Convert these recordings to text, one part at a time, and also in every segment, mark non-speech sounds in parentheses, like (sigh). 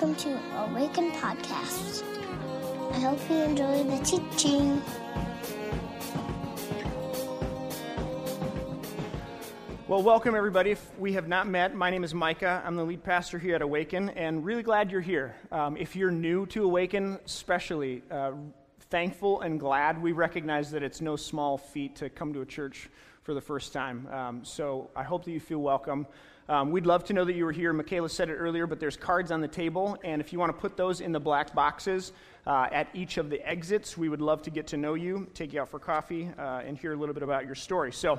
welcome to Awaken Podcast. I hope you enjoy the teaching. Well, welcome everybody. If we have not met, my name is Micah. I'm the lead pastor here at Awaken, and really glad you're here. Um, if you're new to Awaken, especially uh, thankful and glad. We recognize that it's no small feat to come to a church for the first time. Um, so I hope that you feel welcome. Um, we'd love to know that you were here. Michaela said it earlier, but there's cards on the table, and if you want to put those in the black boxes uh, at each of the exits, we would love to get to know you, take you out for coffee, uh, and hear a little bit about your story. So,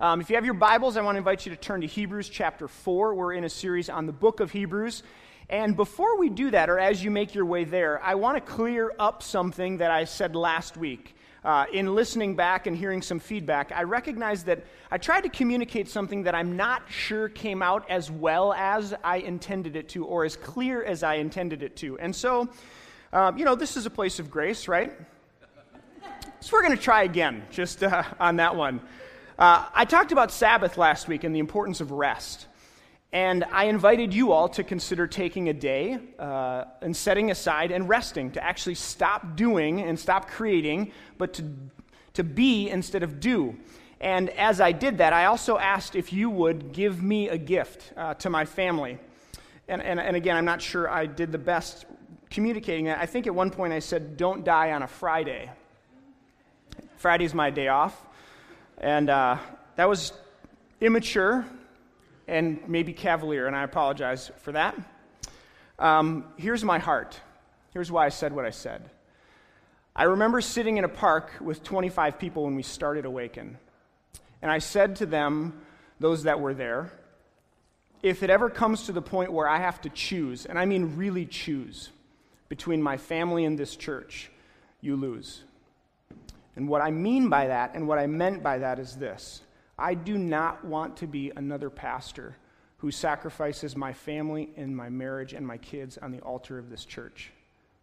um, if you have your Bibles, I want to invite you to turn to Hebrews chapter 4. We're in a series on the book of Hebrews. And before we do that, or as you make your way there, I want to clear up something that I said last week. Uh, in listening back and hearing some feedback, I recognize that I tried to communicate something that I'm not sure came out as well as I intended it to, or as clear as I intended it to. And so, um, you know, this is a place of grace, right? So we're going to try again, just uh, on that one. Uh, I talked about Sabbath last week and the importance of rest. And I invited you all to consider taking a day uh, and setting aside and resting, to actually stop doing and stop creating, but to, to be instead of do. And as I did that, I also asked if you would give me a gift uh, to my family. And, and, and again, I'm not sure I did the best communicating that. I think at one point I said, don't die on a Friday. Friday's my day off. And uh, that was immature and maybe cavalier, and I apologize for that. Um, here's my heart. Here's why I said what I said. I remember sitting in a park with 25 people when we started Awaken. And I said to them, those that were there, if it ever comes to the point where I have to choose, and I mean really choose, between my family and this church, you lose. And what I mean by that, and what I meant by that, is this I do not want to be another pastor who sacrifices my family and my marriage and my kids on the altar of this church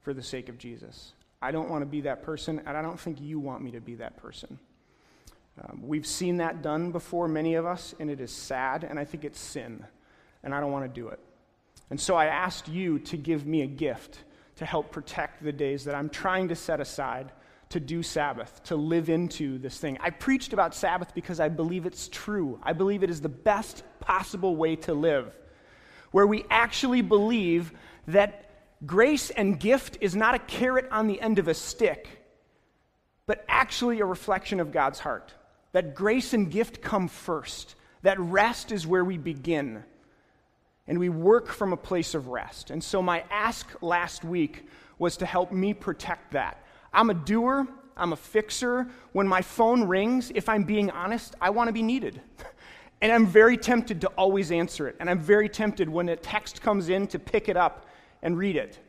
for the sake of Jesus. I don't want to be that person, and I don't think you want me to be that person. Um, we've seen that done before, many of us, and it is sad, and I think it's sin, and I don't want to do it. And so I asked you to give me a gift to help protect the days that I'm trying to set aside to do Sabbath, to live into this thing. I preached about Sabbath because I believe it's true. I believe it is the best possible way to live, where we actually believe that grace and gift is not a carrot on the end of a stick, but actually a reflection of God's heart. That grace and gift come first, that rest is where we begin. And we work from a place of rest. And so, my ask last week was to help me protect that I'm a doer, I'm a fixer. When my phone rings, if I'm being honest, I want to be needed. (laughs) and I'm very tempted to always answer it. And I'm very tempted when a text comes in to pick it up and read it.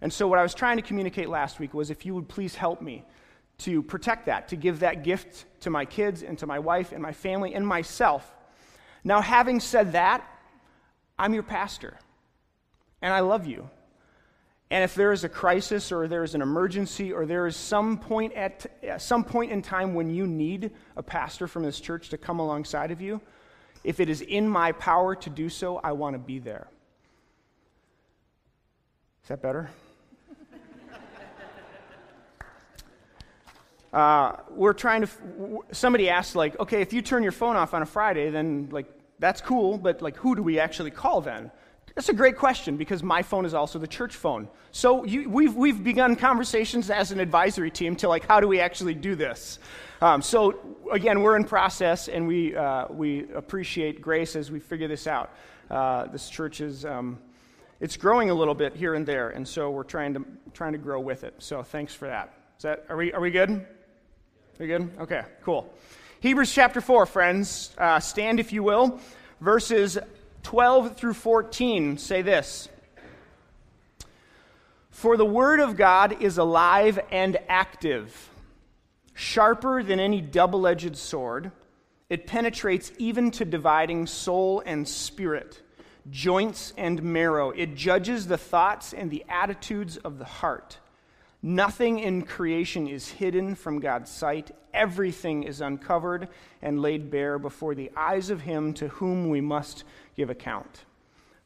And so, what I was trying to communicate last week was if you would please help me to protect that, to give that gift to my kids and to my wife and my family and myself. Now, having said that, I'm your pastor. And I love you. And if there is a crisis or there is an emergency or there is some point at some point in time when you need a pastor from this church to come alongside of you, if it is in my power to do so, I want to be there. Is that better? (laughs) uh, we're trying to. Somebody asked, like, okay, if you turn your phone off on a Friday, then like that's cool, but like, who do we actually call then? That's a great question because my phone is also the church phone. So you, we've, we've begun conversations as an advisory team to like, how do we actually do this? Um, so again, we're in process and we, uh, we appreciate grace as we figure this out. Uh, this church is, um, it's growing a little bit here and there, and so we're trying to, trying to grow with it. So thanks for that. Is that, are we, are we good? Are we good? Okay, cool. Hebrews chapter 4, friends. Uh, stand if you will. Verses 12 through 14 say this For the word of God is alive and active, sharper than any double edged sword. It penetrates even to dividing soul and spirit, joints and marrow. It judges the thoughts and the attitudes of the heart. Nothing in creation is hidden from God's sight. Everything is uncovered and laid bare before the eyes of Him to whom we must give account.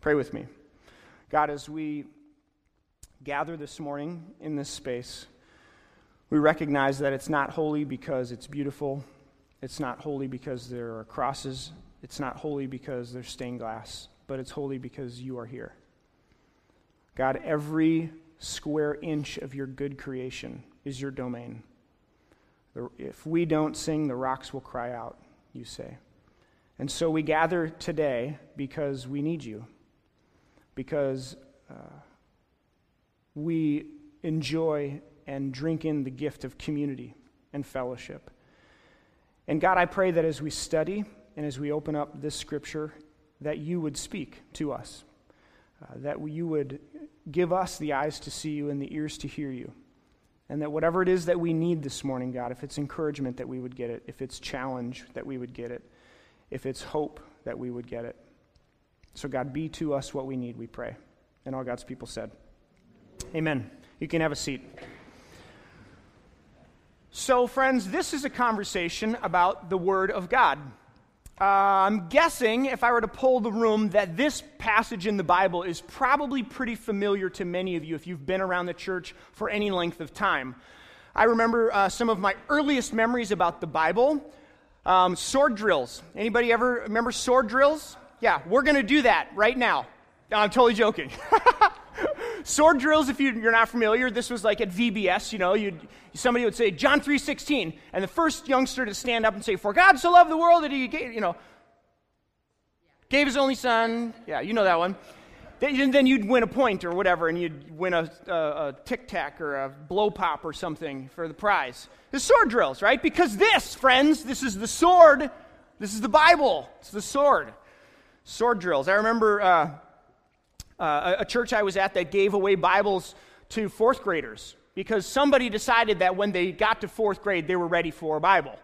Pray with me. God, as we gather this morning in this space, we recognize that it's not holy because it's beautiful. It's not holy because there are crosses. It's not holy because there's stained glass. But it's holy because you are here. God, every square inch of your good creation is your domain. If we don't sing, the rocks will cry out, you say. And so we gather today because we need you, because uh, we enjoy and drink in the gift of community and fellowship. And God, I pray that as we study and as we open up this scripture, that you would speak to us, uh, that you would give us the eyes to see you and the ears to hear you. And that whatever it is that we need this morning, God, if it's encouragement, that we would get it. If it's challenge, that we would get it. If it's hope, that we would get it. So, God, be to us what we need, we pray. And all God's people said, Amen. You can have a seat. So, friends, this is a conversation about the Word of God. Uh, I'm guessing, if I were to poll the room, that this passage in the Bible is probably pretty familiar to many of you if you've been around the church for any length of time. I remember uh, some of my earliest memories about the Bible. Um, sword drills. Anybody ever remember sword drills? Yeah, we're going to do that right now. No, I'm totally joking. (laughs) sword drills, if you, are not familiar, this was like at VBS, you know, you'd, somebody would say, John 3.16, and the first youngster to stand up and say, for God so loved the world that he gave, you know, gave his only son. Yeah, you know that one. Then you'd win a point or whatever, and you'd win a, a, a tic tac or a blow pop or something for the prize. The sword drills, right? Because this, friends, this is the sword. This is the Bible. It's the sword. Sword drills. I remember uh, uh, a church I was at that gave away Bibles to fourth graders because somebody decided that when they got to fourth grade, they were ready for a Bible.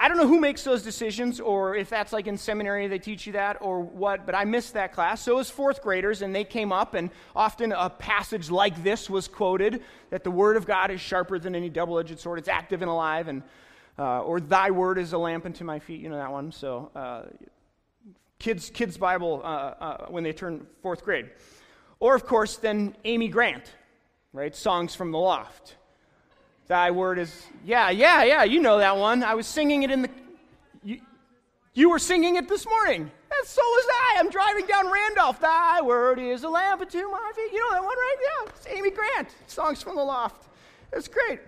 I don't know who makes those decisions or if that's like in seminary they teach you that or what, but I missed that class. So it was fourth graders, and they came up, and often a passage like this was quoted that the Word of God is sharper than any double edged sword, it's active and alive, and, uh, or Thy Word is a lamp unto my feet, you know that one. So uh, kids, kids' Bible uh, uh, when they turn fourth grade. Or, of course, then Amy Grant, right? Songs from the Loft. Thy word is, yeah, yeah, yeah, you know that one. I was singing it in the, you, you were singing it this morning. And so was I. I'm driving down Randolph. Thy word is a lamp unto my feet. You know that one, right? Yeah, it's Amy Grant. Songs from the Loft. That's great.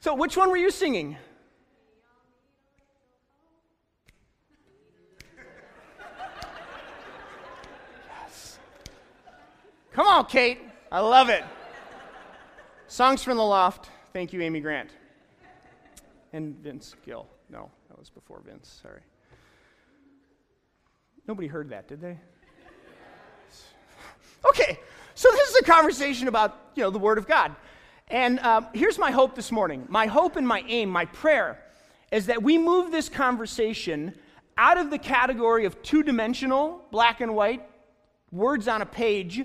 So, which one were you singing? Yes. Come on, Kate. I love it. Songs from the Loft. Thank you, Amy Grant. And Vince Gill. No, that was before Vince. Sorry. Nobody heard that, did they? (laughs) Okay, so this is a conversation about you know the Word of God, and um, here's my hope this morning. My hope and my aim, my prayer, is that we move this conversation out of the category of two-dimensional, black and white, words on a page,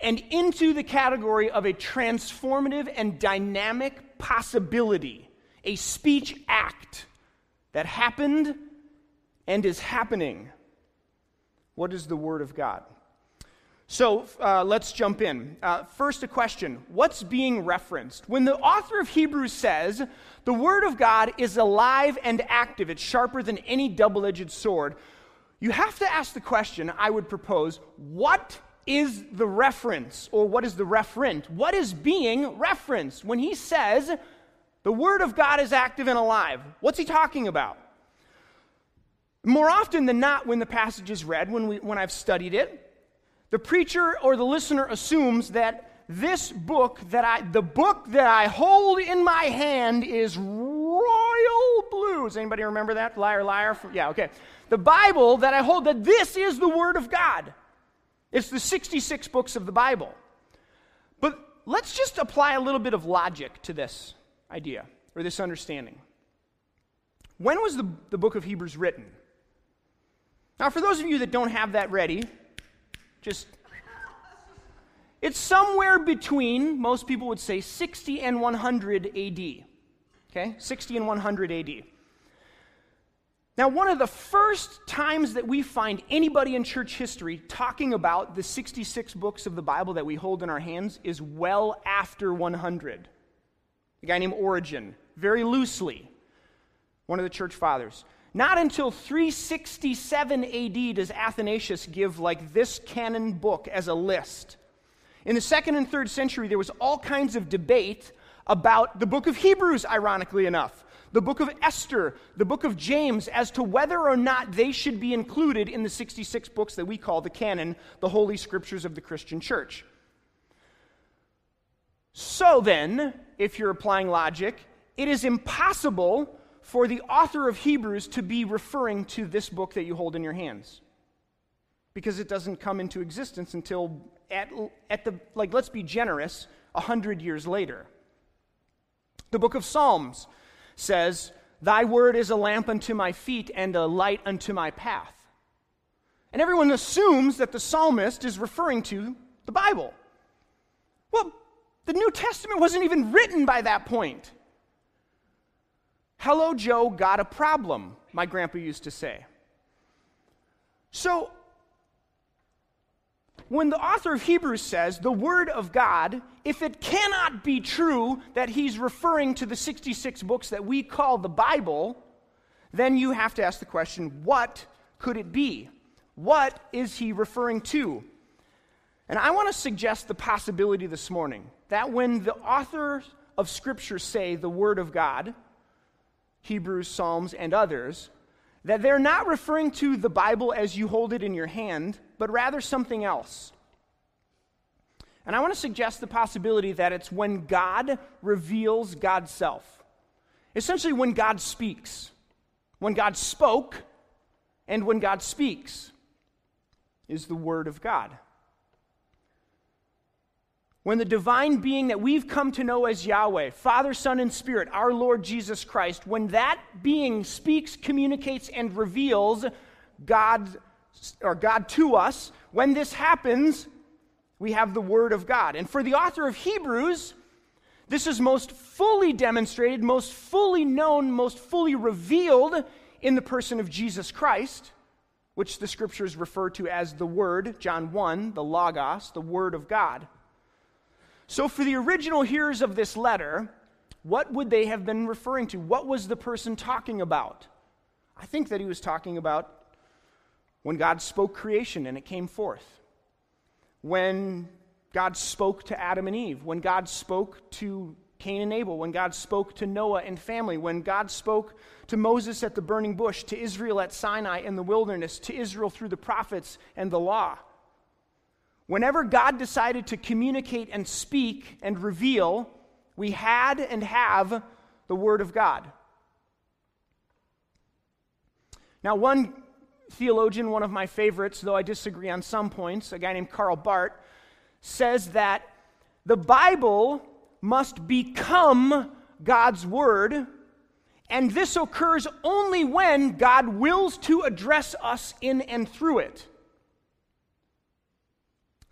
and into the category of a transformative and dynamic possibility, a speech act that happened and is happening. What is the Word of God? So uh, let's jump in. Uh, first, a question What's being referenced? When the author of Hebrews says, the Word of God is alive and active, it's sharper than any double edged sword, you have to ask the question, I would propose, what is the reference or what is the referent? What is being referenced when he says the Word of God is active and alive? What's he talking about? More often than not, when the passage is read, when, we, when I've studied it, the preacher or the listener assumes that this book that I, the book that I hold in my hand is royal blue. Does anybody remember that? Liar, liar. Yeah, okay. The Bible that I hold, that this is the Word of God. It's the 66 books of the Bible. But let's just apply a little bit of logic to this idea or this understanding. When was the, the book of Hebrews written? Now, for those of you that don't have that ready, just it's somewhere between, most people would say, 60 and 100 AD. Okay? 60 and 100 AD. Now, one of the first times that we find anybody in church history talking about the 66 books of the Bible that we hold in our hands is well after 100. A guy named Origen, very loosely, one of the church fathers. Not until 367 AD does Athanasius give like this canon book as a list. In the second and third century, there was all kinds of debate about the book of Hebrews, ironically enough the book of Esther, the book of James, as to whether or not they should be included in the 66 books that we call the canon, the holy scriptures of the Christian church. So then, if you're applying logic, it is impossible for the author of Hebrews to be referring to this book that you hold in your hands. Because it doesn't come into existence until, at, at the, like, let's be generous, a 100 years later. The book of Psalms says, Thy word is a lamp unto my feet and a light unto my path. And everyone assumes that the psalmist is referring to the Bible. Well, the New Testament wasn't even written by that point. Hello, Joe, got a problem, my grandpa used to say. So, when the author of Hebrews says the Word of God, if it cannot be true that he's referring to the 66 books that we call the Bible, then you have to ask the question what could it be? What is he referring to? And I want to suggest the possibility this morning that when the authors of Scripture say the Word of God, Hebrews, Psalms, and others, that they're not referring to the Bible as you hold it in your hand, but rather something else. And I want to suggest the possibility that it's when God reveals God's self. Essentially, when God speaks. When God spoke and when God speaks is the Word of God. When the divine being that we've come to know as Yahweh, Father, Son, and Spirit, our Lord Jesus Christ, when that being speaks, communicates, and reveals God or God to us, when this happens, we have the Word of God. And for the author of Hebrews, this is most fully demonstrated, most fully known, most fully revealed in the person of Jesus Christ, which the scriptures refer to as the Word, John 1, the Logos, the Word of God. So, for the original hearers of this letter, what would they have been referring to? What was the person talking about? I think that he was talking about when God spoke creation and it came forth, when God spoke to Adam and Eve, when God spoke to Cain and Abel, when God spoke to Noah and family, when God spoke to Moses at the burning bush, to Israel at Sinai in the wilderness, to Israel through the prophets and the law. Whenever God decided to communicate and speak and reveal, we had and have the Word of God. Now, one theologian, one of my favorites, though I disagree on some points, a guy named Karl Barth, says that the Bible must become God's Word, and this occurs only when God wills to address us in and through it.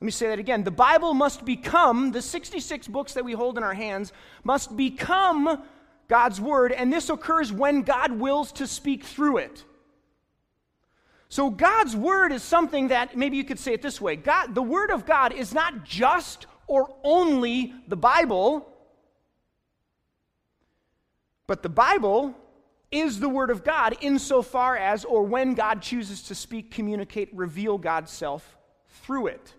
Let me say that again. The Bible must become, the 66 books that we hold in our hands, must become God's Word, and this occurs when God wills to speak through it. So, God's Word is something that maybe you could say it this way God, the Word of God is not just or only the Bible, but the Bible is the Word of God insofar as or when God chooses to speak, communicate, reveal God's self through it.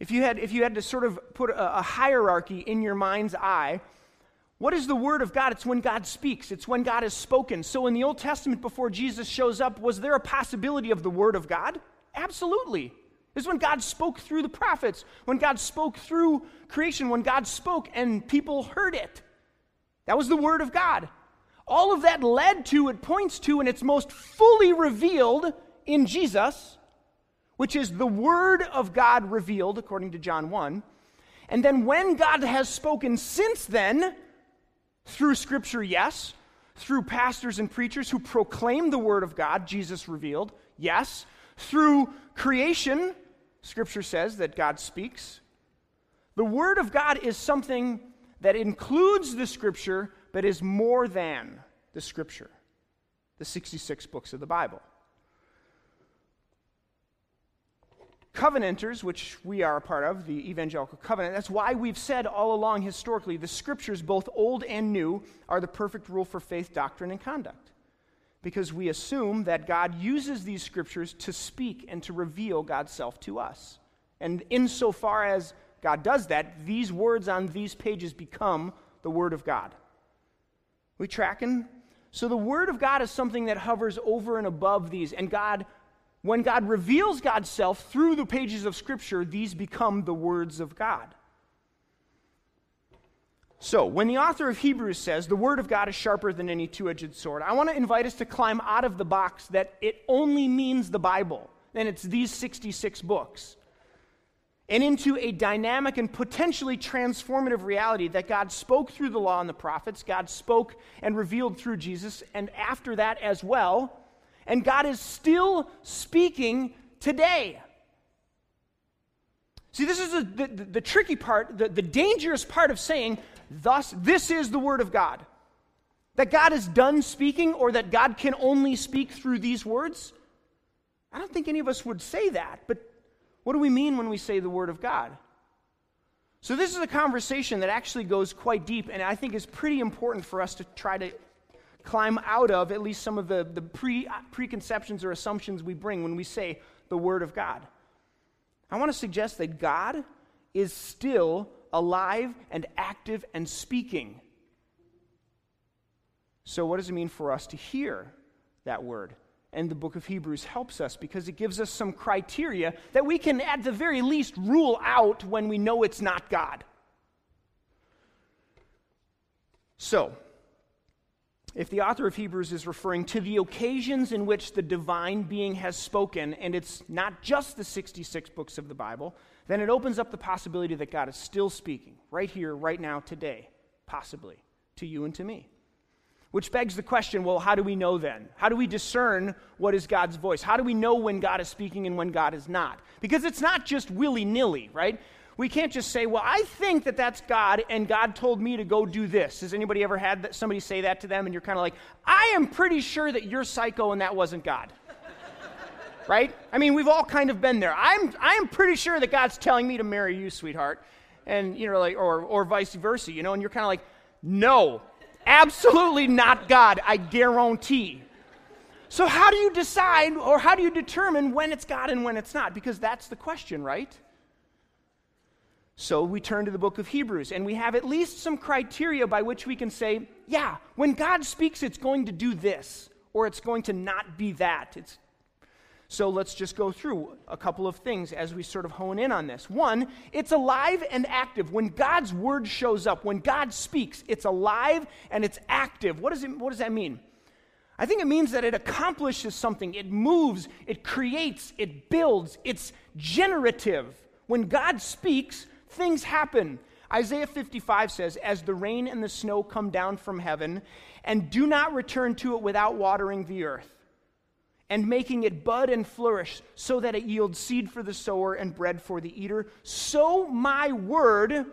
If you had, if you had to sort of put a, a hierarchy in your mind's eye, what is the Word of God? It's when God speaks, it's when God has spoken. So in the Old Testament, before Jesus shows up, was there a possibility of the Word of God? Absolutely. This is when God spoke through the prophets, when God spoke through creation, when God spoke and people heard it. That was the Word of God. All of that led to, it points to, and it's most fully revealed in Jesus which is the Word of God revealed, according to John 1. And then when God has spoken since then, through Scripture, yes, through pastors and preachers who proclaim the Word of God, Jesus revealed, yes, through creation, Scripture says that God speaks. The Word of God is something that includes the Scripture, but is more than the Scripture. The the 66 books of the Bible. Covenanters, which we are a part of, the evangelical covenant, that's why we've said all along historically the scriptures, both old and new, are the perfect rule for faith, doctrine, and conduct. Because we assume that God uses these scriptures to speak and to reveal God's self to us. And insofar as God does that, these words on these pages become the Word of God. We tracking? So the Word of God is something that hovers over and above these, and God when God reveals God's self through the pages of Scripture, these become the words of God. So, when the author of Hebrews says the Word of God is sharper than any two edged sword, I want to invite us to climb out of the box that it only means the Bible, and it's these 66 books, and into a dynamic and potentially transformative reality that God spoke through the law and the prophets, God spoke and revealed through Jesus, and after that as well and God is still speaking today. See, this is the, the, the tricky part, the, the dangerous part of saying, thus, this is the Word of God. That God is done speaking or that God can only speak through these words. I don't think any of us would say that, but what do we mean when we say the Word of God? So, this is a conversation that actually goes quite deep and I think is pretty important for us to try to climb out of at least some of the, the pre, preconceptions or assumptions we bring when we say the Word of God. I want to suggest that God is still alive and active and speaking. So, what does it mean for us to hear that word? And the book of Hebrews helps us because it gives us some criteria that we can, at the very least, rule out when we know it's not God. So, if the author of Hebrews is referring to the occasions in which the divine being has spoken, and it's not just the 66 books of the Bible, then it opens up the possibility that God is still speaking, right here, right now, today, possibly, to you and to me. Which begs the question well, how do we know then? How do we discern what is God's voice? How do we know when God is speaking and when God is not? Because it's not just willy nilly, right? We can't just say, well, I think that that's God, and God told me to go do this. Has anybody ever had somebody say that to them, and you're kind of like, I am pretty sure that you're psycho and that wasn't God? (laughs) right? I mean, we've all kind of been there. I'm, I'm pretty sure that God's telling me to marry you, sweetheart. And, you know, like, or, or vice versa, you know, and you're kind of like, no, absolutely not God, I guarantee. So, how do you decide or how do you determine when it's God and when it's not? Because that's the question, right? So we turn to the book of Hebrews, and we have at least some criteria by which we can say, yeah, when God speaks, it's going to do this, or it's going to not be that. It's, so let's just go through a couple of things as we sort of hone in on this. One, it's alive and active. When God's word shows up, when God speaks, it's alive and it's active. What does, it, what does that mean? I think it means that it accomplishes something, it moves, it creates, it builds, it's generative. When God speaks, things happen. Isaiah 55 says, As the rain and the snow come down from heaven, and do not return to it without watering the earth, and making it bud and flourish, so that it yields seed for the sower and bread for the eater, so my word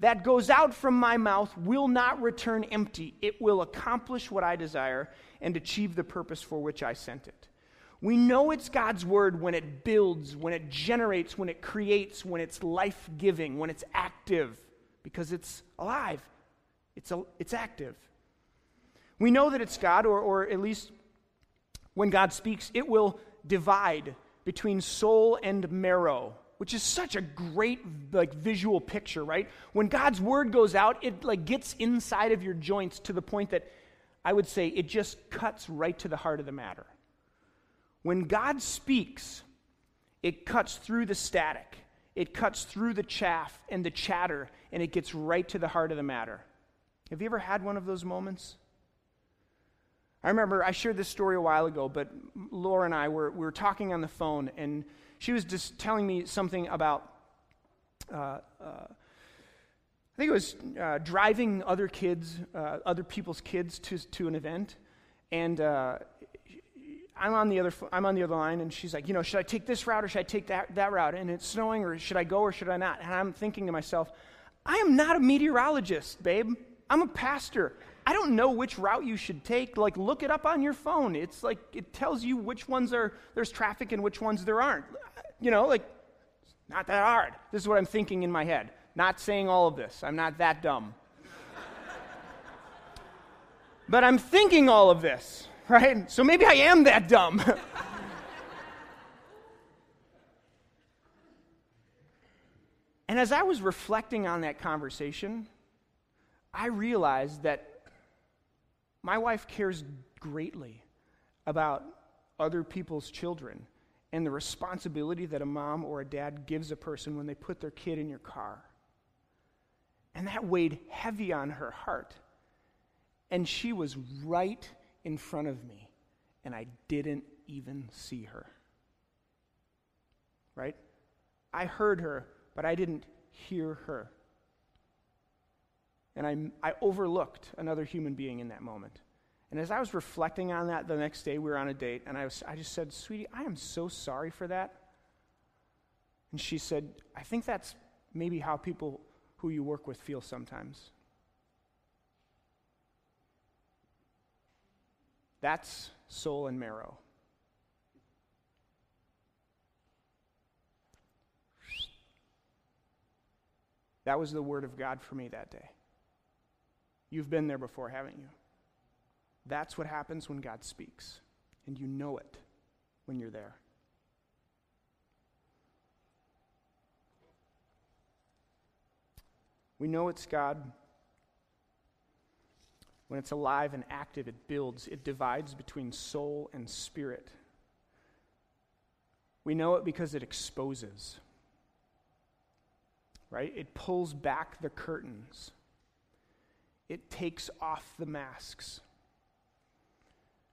that goes out from my mouth will not return empty. It will accomplish what I desire and achieve the purpose for which I sent it. We know it's God's word when it builds, when it generates, when it creates, when it's life giving, when it's active, because it's alive, it's, a, it's active. We know that it's God, or, or at least when God speaks, it will divide between soul and marrow which is such a great like visual picture right? When god's word goes out it like gets inside of your joints to the point that i would say it just cuts right to the heart of the matter when God speaks, it cuts through the static, it cuts through the chaff and the chatter, and it gets right to the heart of the matter. Have you ever had one of those moments? I remember I shared this story a while ago, but Laura and I were, we were talking on the phone, and she was just telling me something about, uh, uh, I think it was uh, driving other kids, uh, other people's kids to, to an event. And uh, I'm on the other I'm on the other line, and she's like, you know, should I take this route or should I take that that route? And it's snowing, or should I go or should I not? And I'm thinking to myself, I am not a meteorologist, babe. I'm a pastor. I don't know which route you should take. Like, look it up on your phone. It's like, it tells you which ones are, there's traffic and which ones there aren't. You know, like, not that hard. This is what I'm thinking in my head. Not saying all of this. I'm not that dumb. (laughs) but I'm thinking all of this, right? So maybe I am that dumb. (laughs) and as I was reflecting on that conversation, I realized that my wife cares greatly about other people's children and the responsibility that a mom or a dad gives a person when they put their kid in your car. And that weighed heavy on her heart. And she was right in front of me, and I didn't even see her. Right? I heard her, but I didn't hear her. And I, I overlooked another human being in that moment. And as I was reflecting on that the next day, we were on a date, and I, was, I just said, Sweetie, I am so sorry for that. And she said, I think that's maybe how people who you work with feel sometimes. That's soul and marrow. That was the word of God for me that day. You've been there before, haven't you? That's what happens when God speaks, and you know it when you're there. We know it's God. When it's alive and active, it builds, it divides between soul and spirit. We know it because it exposes, right? It pulls back the curtains, it takes off the masks.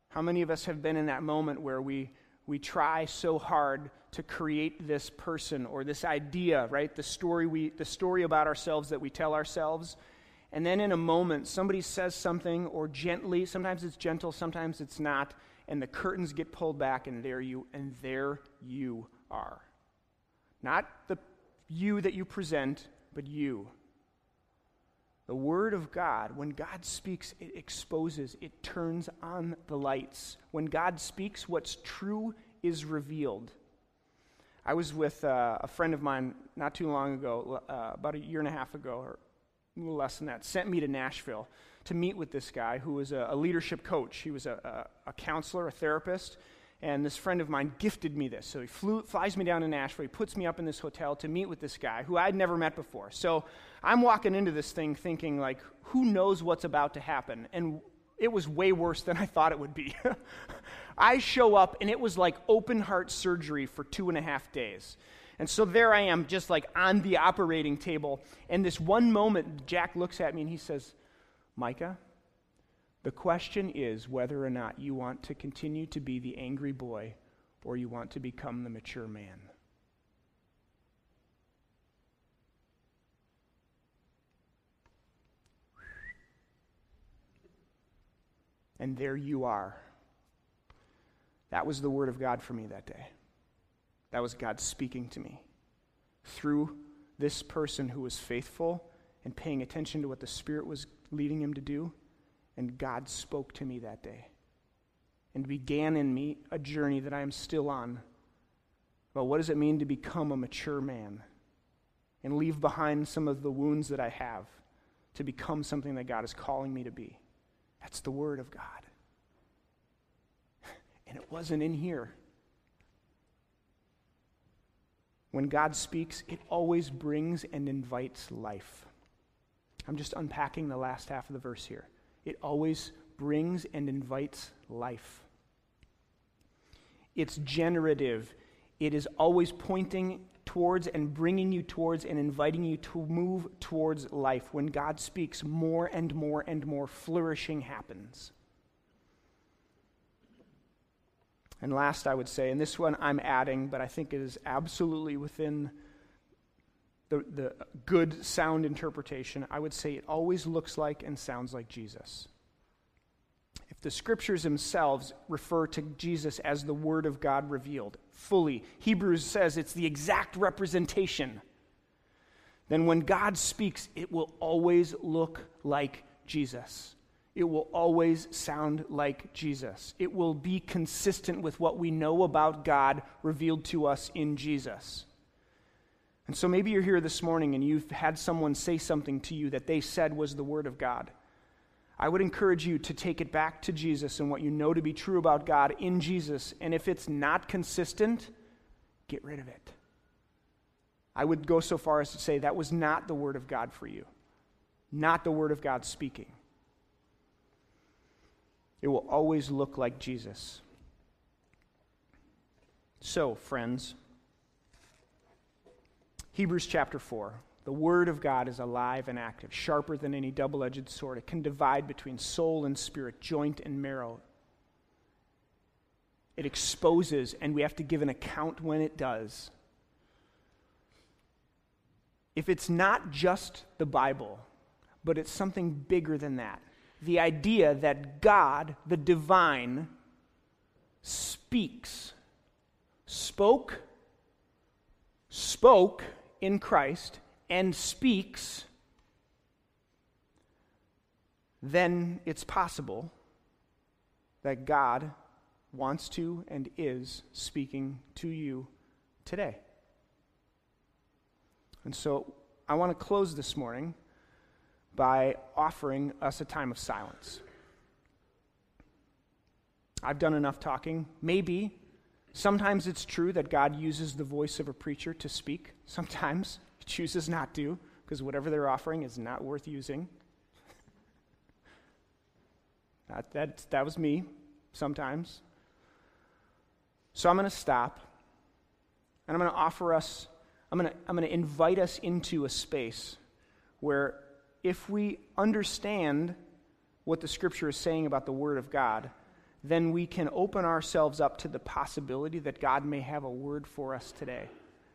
How many of us have been in that moment where we, we try so hard to create this person or this idea, right? The story, we, the story about ourselves that we tell ourselves. And then in a moment, somebody says something, or gently, sometimes it's gentle, sometimes it's not, and the curtains get pulled back, and there you, and there you are. Not the you that you present, but you. The Word of God, when God speaks, it exposes, it turns on the lights. When God speaks, what's true is revealed. I was with uh, a friend of mine not too long ago, uh, about a year and a half ago, or a little less than that, sent me to Nashville to meet with this guy who was a, a leadership coach. He was a, a, a counselor, a therapist, and this friend of mine gifted me this. So he flew, flies me down to Nashville. He puts me up in this hotel to meet with this guy who I'd never met before. So I'm walking into this thing thinking, like, who knows what's about to happen? And it was way worse than I thought it would be. (laughs) I show up, and it was like open heart surgery for two and a half days. And so there I am, just like on the operating table. And this one moment, Jack looks at me and he says, Micah, the question is whether or not you want to continue to be the angry boy or you want to become the mature man. And there you are. That was the word of God for me that day. That was God speaking to me through this person who was faithful and paying attention to what the Spirit was leading him to do and God spoke to me that day and began in me a journey that I am still on. Well, what does it mean to become a mature man and leave behind some of the wounds that I have to become something that God is calling me to be? That's the Word of God. (laughs) And it wasn't in here. When God speaks, it always brings and invites life. I'm just unpacking the last half of the verse here it always brings and invites life. It's generative. It is always pointing towards and bringing you towards and inviting you to move towards life. When God speaks, more and more and more flourishing happens. And last, I would say, and this one I'm adding, but I think it is absolutely within the, the good sound interpretation, I would say it always looks like and sounds like Jesus. If the scriptures themselves refer to Jesus as the Word of God revealed fully, Hebrews says it's the exact representation, then when God speaks, it will always look like Jesus. It will always sound like Jesus. It will be consistent with what we know about God revealed to us in Jesus. And so maybe you're here this morning and you've had someone say something to you that they said was the Word of God. I would encourage you to take it back to Jesus and what you know to be true about God in Jesus. And if it's not consistent, get rid of it. I would go so far as to say that was not the Word of God for you, not the Word of God speaking. It will always look like Jesus. So, friends, Hebrews chapter 4. The Word of God is alive and active, sharper than any double edged sword. It can divide between soul and spirit, joint and marrow. It exposes, and we have to give an account when it does. If it's not just the Bible, but it's something bigger than that, the idea that God, the divine, speaks, spoke, spoke, in Christ and speaks, then it's possible that God wants to and is speaking to you today. And so I want to close this morning by offering us a time of silence. I've done enough talking. Maybe Sometimes it's true that God uses the voice of a preacher to speak. Sometimes he chooses not to, because whatever they're offering is not worth using. (laughs) that, that, that was me sometimes. So I'm going to stop, and I'm going to offer us, I'm going to, I'm going to invite us into a space where if we understand what the scripture is saying about the Word of God, then we can open ourselves up to the possibility that God may have a word for us today,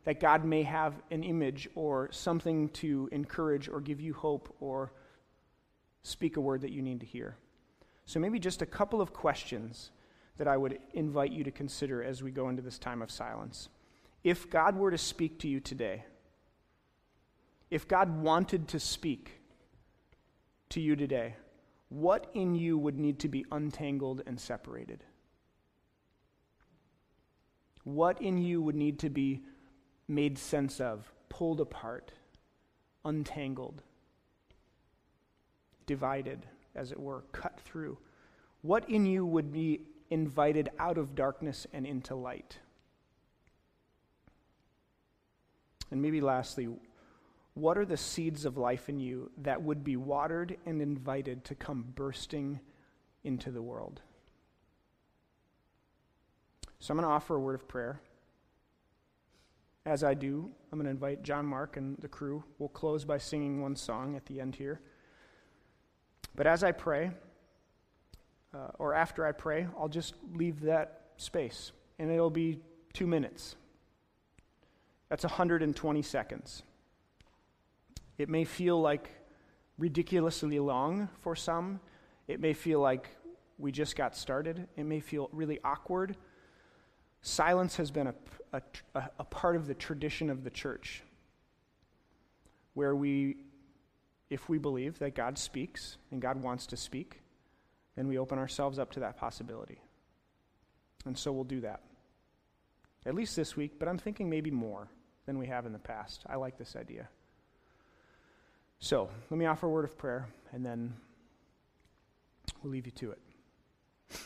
that God may have an image or something to encourage or give you hope or speak a word that you need to hear. So, maybe just a couple of questions that I would invite you to consider as we go into this time of silence. If God were to speak to you today, if God wanted to speak to you today, what in you would need to be untangled and separated? What in you would need to be made sense of, pulled apart, untangled, divided, as it were, cut through? What in you would be invited out of darkness and into light? And maybe lastly, what are the seeds of life in you that would be watered and invited to come bursting into the world? So I'm going to offer a word of prayer. As I do, I'm going to invite John Mark and the crew. We'll close by singing one song at the end here. But as I pray, uh, or after I pray, I'll just leave that space, and it'll be two minutes. That's 120 seconds. It may feel like ridiculously long for some. It may feel like we just got started. It may feel really awkward. Silence has been a, a, a part of the tradition of the church where we, if we believe that God speaks and God wants to speak, then we open ourselves up to that possibility. And so we'll do that. At least this week, but I'm thinking maybe more than we have in the past. I like this idea. So, let me offer a word of prayer, and then we'll leave you to it.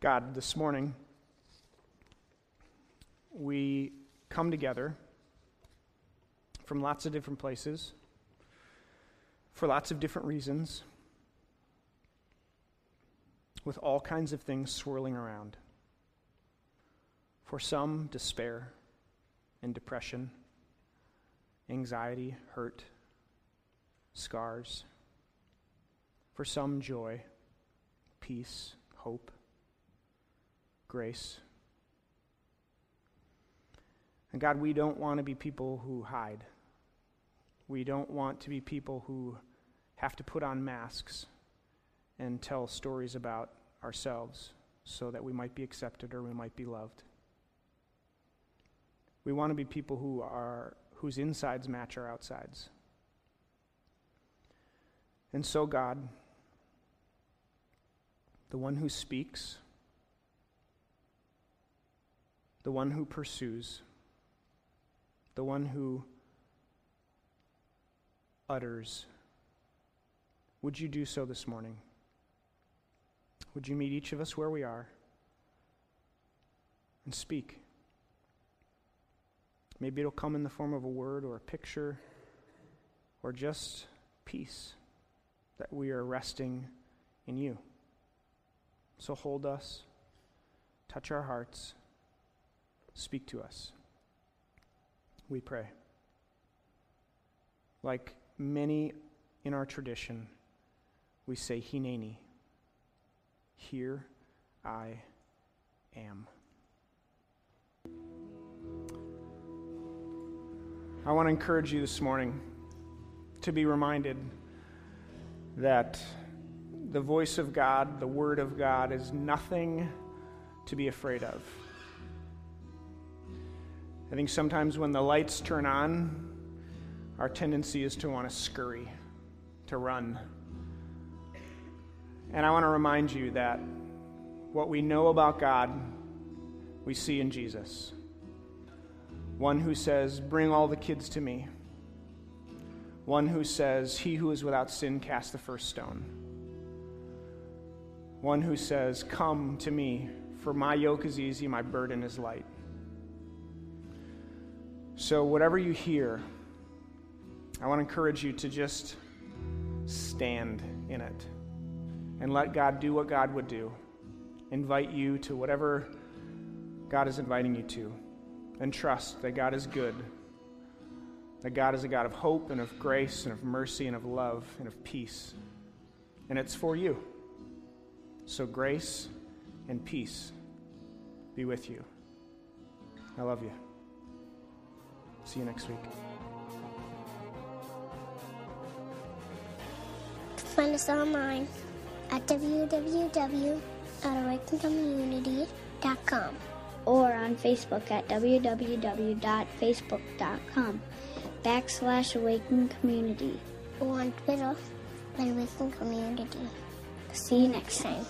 God, this morning, we come together from lots of different places for lots of different reasons with all kinds of things swirling around. For some, despair and depression, anxiety, hurt scars. For some, joy, peace, hope, grace. And God, we don't want to be people who hide. We don't want to be people who have to put on masks and tell stories about ourselves so that we might be accepted or we might be loved. We want to be people who are whose insides match our outsides. And so, God, the one who speaks, the one who pursues, the one who utters. Would you do so this morning? Would you meet each of us where we are and speak? Maybe it'll come in the form of a word or a picture or just peace that we are resting in you. So hold us, touch our hearts, speak to us. We pray. Like many in our tradition, we say, Hineni, here I am. I want to encourage you this morning to be reminded that the voice of God, the Word of God, is nothing to be afraid of. I think sometimes when the lights turn on, our tendency is to want to scurry, to run. And I want to remind you that what we know about God, we see in Jesus. One who says, Bring all the kids to me. One who says, He who is without sin, cast the first stone. One who says, Come to me, for my yoke is easy, my burden is light. So, whatever you hear, I want to encourage you to just stand in it and let God do what God would do. Invite you to whatever God is inviting you to. And trust that God is good, that God is a God of hope and of grace and of mercy and of love and of peace. And it's for you. So, grace and peace be with you. I love you. See you next week. Find us online at www.awakencommunity.com or on Facebook at www.facebook.com backslash awaken community. or on Twitter at Awaken Community. See you next time.